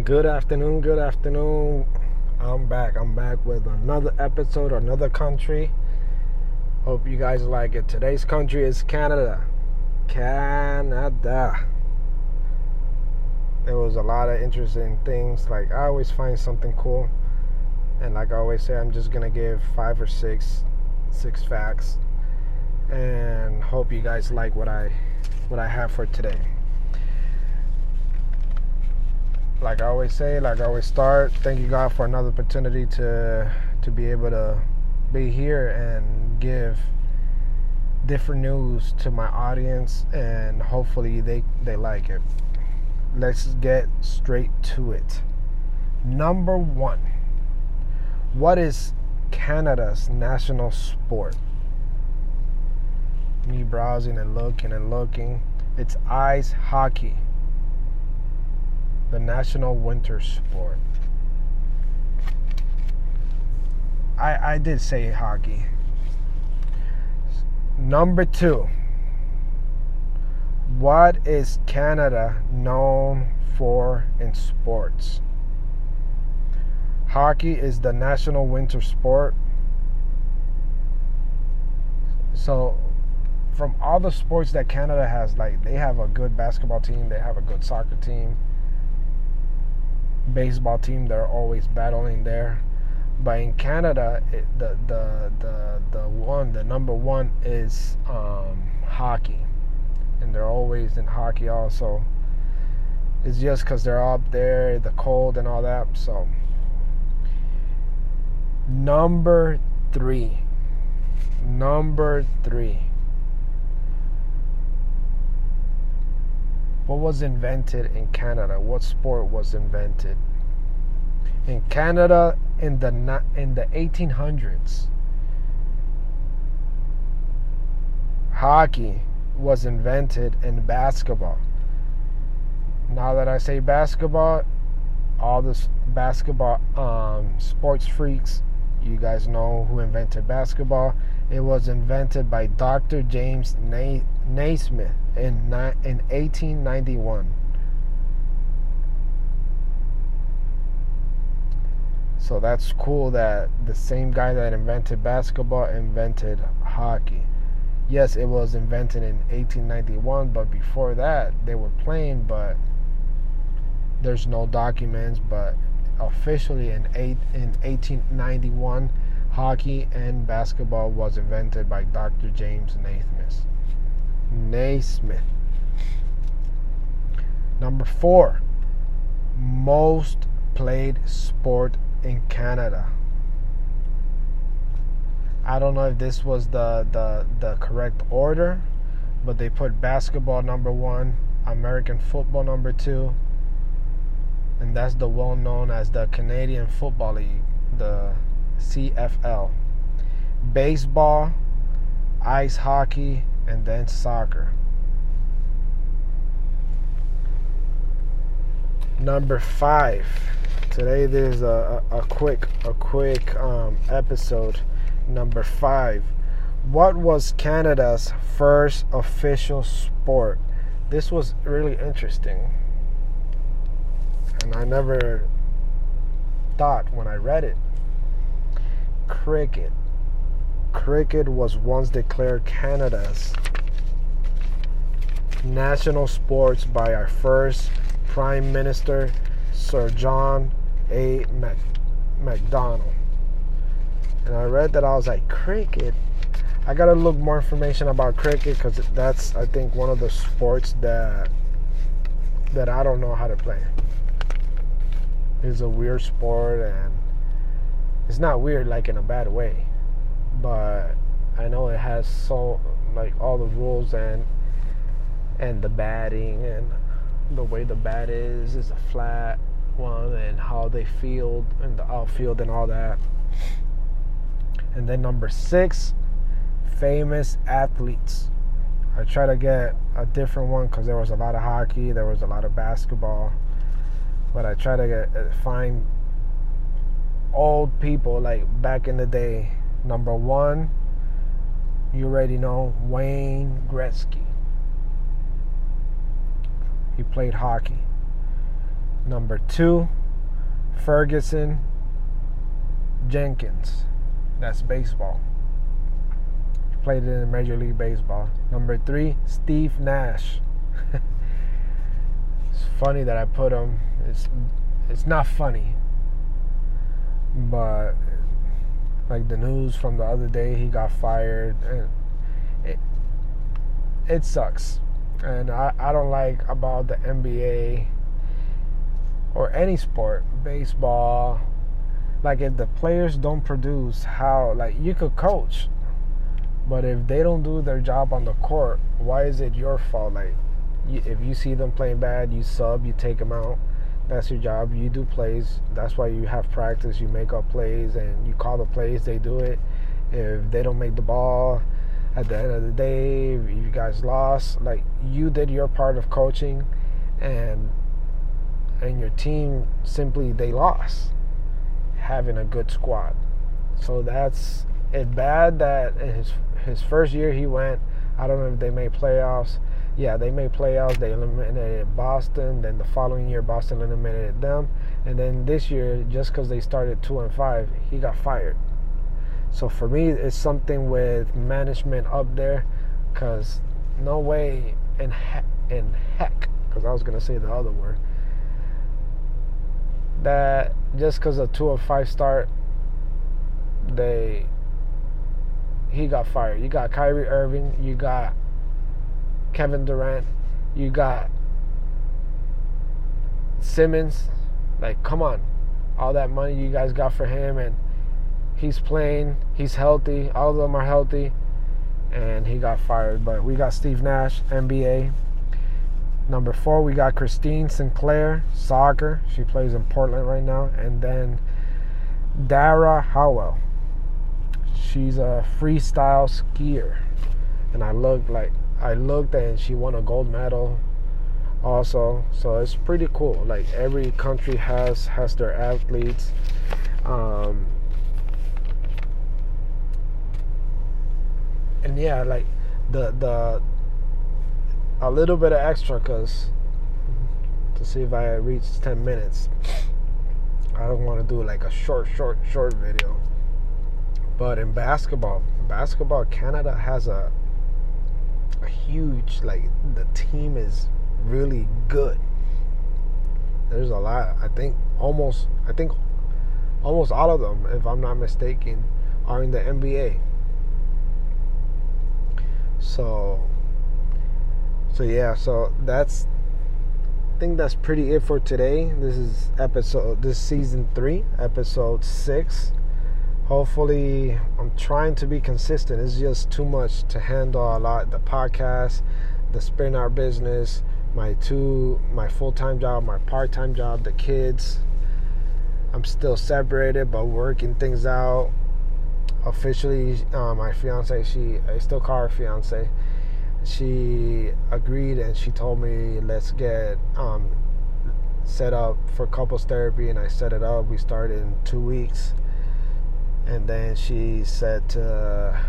Good afternoon, good afternoon. I'm back. I'm back with another episode, another country. Hope you guys like it. Today's country is Canada. Canada. There was a lot of interesting things. Like, I always find something cool. And like I always say, I'm just going to give five or six six facts and hope you guys like what I what I have for today. Like I always say, like I always start, thank you God for another opportunity to to be able to be here and give different news to my audience and hopefully they they like it. Let's get straight to it. Number 1. What is Canada's national sport? Me browsing and looking and looking. It's ice hockey the national winter sport. I I did say hockey. Number 2. What is Canada known for in sports? Hockey is the national winter sport. So from all the sports that Canada has, like they have a good basketball team, they have a good soccer team, baseball team they're always battling there. But in Canada it, the the the the one the number one is um, hockey. And they're always in hockey also. It's just because they're up there the cold and all that so. Number three. Number three what was invented in Canada? What sport was invented in Canada in the in the 1800s? Hockey was invented in basketball. Now that I say basketball, all the basketball um, sports freaks, you guys know who invented basketball. It was invented by Dr. James Naismith in, in 1891. So that's cool that the same guy that invented basketball invented hockey. Yes, it was invented in 1891, but before that they were playing, but there's no documents. But officially in eight in 1891 hockey and basketball was invented by Dr. James Naismith. Naismith. Number four, most played sport in Canada. I don't know if this was the, the, the correct order, but they put basketball number one, American football number two, and that's the well known as the Canadian Football League, the CFL, baseball, ice hockey, and then soccer. Number five. Today there's a, a, a quick a quick um, episode. Number five. What was Canada's first official sport? This was really interesting, and I never thought when I read it cricket. Cricket was once declared Canada's national sports by our first Prime Minister, Sir John A. Mac- Macdonald. And I read that I was like, cricket? I gotta look more information about cricket because that's, I think, one of the sports that that I don't know how to play. It's a weird sport and it's not weird like in a bad way, but I know it has so like all the rules and and the batting and the way the bat is is a flat one and how they field and the outfield and all that. And then number six, famous athletes. I try to get a different one because there was a lot of hockey, there was a lot of basketball, but I try to get uh, find old people like back in the day. Number one, you already know Wayne Gretzky. He played hockey. Number two, Ferguson Jenkins. That's baseball. He played in Major League Baseball. Number three, Steve Nash. it's funny that I put him. It's it's not funny, but like the news from the other day, he got fired, and it it sucks. And I, I don't like about the NBA or any sport, baseball. Like if the players don't produce, how like you could coach, but if they don't do their job on the court, why is it your fault? Like if you see them playing bad, you sub, you take them out. That's your job. You do plays. That's why you have practice. You make up plays and you call the plays. They do it. If they don't make the ball, at the end of the day, you guys lost. Like you did your part of coaching, and and your team simply they lost having a good squad. So that's it. Bad that his his first year he went. I don't know if they made playoffs. Yeah, they made playoffs. They eliminated Boston. Then the following year, Boston eliminated them. And then this year, just because they started two and five, he got fired. So for me, it's something with management up there, because no way in he- in heck, because I was gonna say the other word, that just because a two or five start, they he got fired. You got Kyrie Irving, you got Kevin Durant, you got Simmons. Like, come on, all that money you guys got for him, and he's playing, he's healthy, all of them are healthy, and he got fired. But we got Steve Nash, NBA. Number four, we got Christine Sinclair, soccer. She plays in Portland right now. And then Dara Howell. She's a freestyle skier. And I looked like I looked and she won a gold medal also. So it's pretty cool. Like every country has has their athletes. Um, and yeah, like the the a little bit of extra because to see if I reach 10 minutes. I don't want to do like a short, short, short video. But in basketball, basketball, Canada has a huge like the team is really good. There's a lot. I think almost I think almost all of them, if I'm not mistaken, are in the NBA. So so yeah, so that's I think that's pretty it for today. This is episode this season 3, episode 6. Hopefully I'm trying to be consistent. It's just too much to handle a lot the podcast, the spin our business, my two my full-time job, my part-time job, the kids. I'm still separated but working things out. Officially, uh, my fiance, she I still call her fiance she agreed and she told me let's get um, set up for couples therapy and i set it up we started in two weeks and then she said to, uh,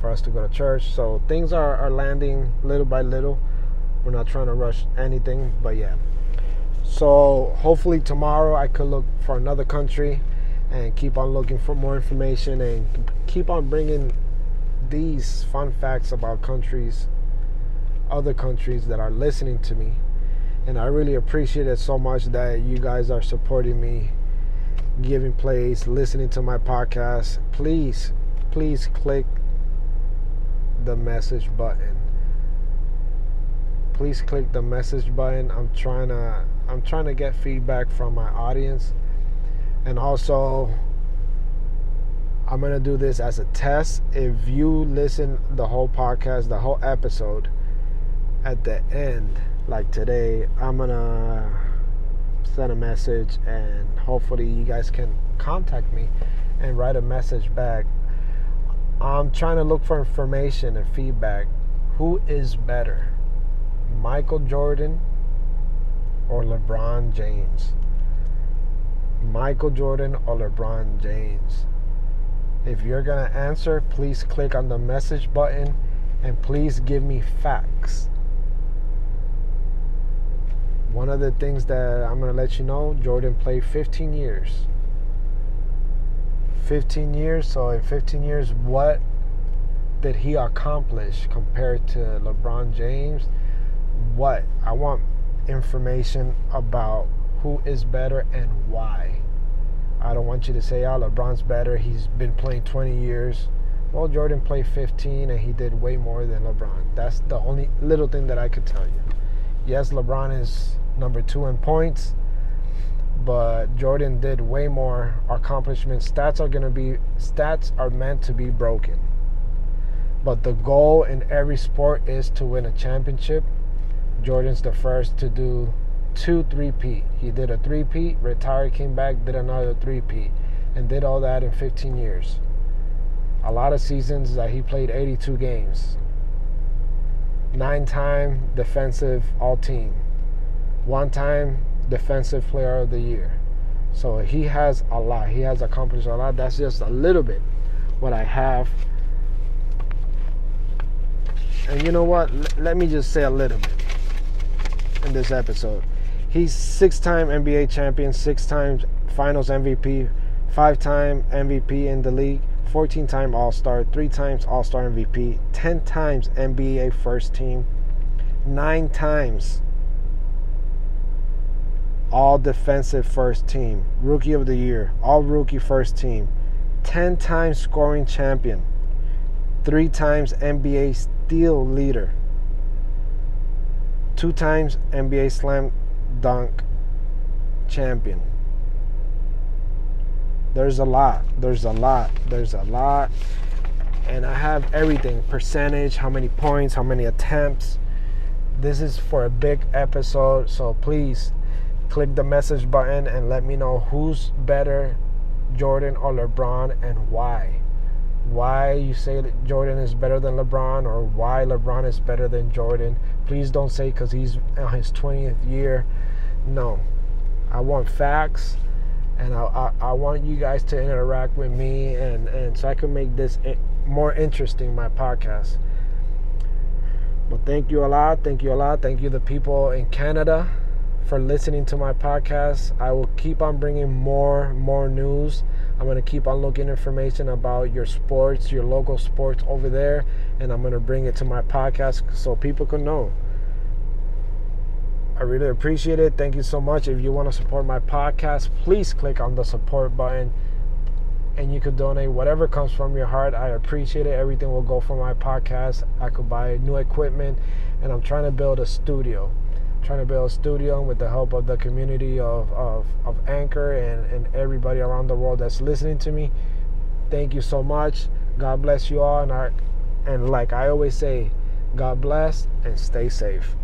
for us to go to church. So things are, are landing little by little. We're not trying to rush anything but yeah. So hopefully tomorrow i could look for another country and keep on looking for more information and keep on bringing these fun facts about countries, other countries that are listening to me. And I really appreciate it so much that you guys are supporting me, giving plays, listening to my podcast. Please, please click the message button. Please click the message button. I'm trying to I'm trying to get feedback from my audience. And also I'm going to do this as a test. If you listen the whole podcast, the whole episode, at the end, like today, I'm going to send a message and hopefully you guys can contact me and write a message back. I'm trying to look for information and feedback. Who is better, Michael Jordan or LeBron James? Michael Jordan or LeBron James? If you're going to answer, please click on the message button and please give me facts. One of the things that I'm going to let you know Jordan played 15 years. 15 years. So, in 15 years, what did he accomplish compared to LeBron James? What? I want information about who is better and why. I don't want you to say, oh, LeBron's better. He's been playing 20 years. Well, Jordan played 15 and he did way more than LeBron. That's the only little thing that I could tell you. Yes, LeBron is number two in points, but Jordan did way more accomplishments. Stats are to be, stats are meant to be broken. But the goal in every sport is to win a championship. Jordan's the first to do two three-peat. He did a three-peat, retired, came back, did another three-peat, and did all that in 15 years. A lot of seasons that he played 82 games. Nine-time defensive all-team. One-time defensive player of the year. So he has a lot. He has accomplished a lot. That's just a little bit what I have. And you know what? L- let me just say a little bit in this episode. He's six time NBA champion, six times finals MVP, five time MVP in the league, 14 time All Star, three times All Star MVP, 10 times NBA first team, nine times All Defensive first team, Rookie of the Year, All Rookie first team, 10 times scoring champion, three times NBA steal leader, two times NBA slam dunk champion. There's a lot. There's a lot. There's a lot. And I have everything percentage, how many points, how many attempts. This is for a big episode, so please click the message button and let me know who's better, Jordan or LeBron, and why. Why you say that Jordan is better than LeBron, or why LeBron is better than Jordan. Please don't say because he's on his 20th year. No, I want facts, and I, I, I, want you guys to interact with me, and, and so I can make this more interesting, my podcast. But thank you a lot. Thank you a lot. Thank you, the people in Canada, for listening to my podcast. I will keep on bringing more, more news. I'm going to keep on looking information about your sports, your local sports over there, and I'm going to bring it to my podcast so people can know. I really appreciate it. Thank you so much. If you want to support my podcast, please click on the support button and you could donate whatever comes from your heart. I appreciate it. Everything will go for my podcast. I could buy new equipment and I'm trying to build a studio. Trying to build a studio with the help of the community of, of, of Anchor and, and everybody around the world that's listening to me. Thank you so much. God bless you all and I and like I always say, God bless and stay safe.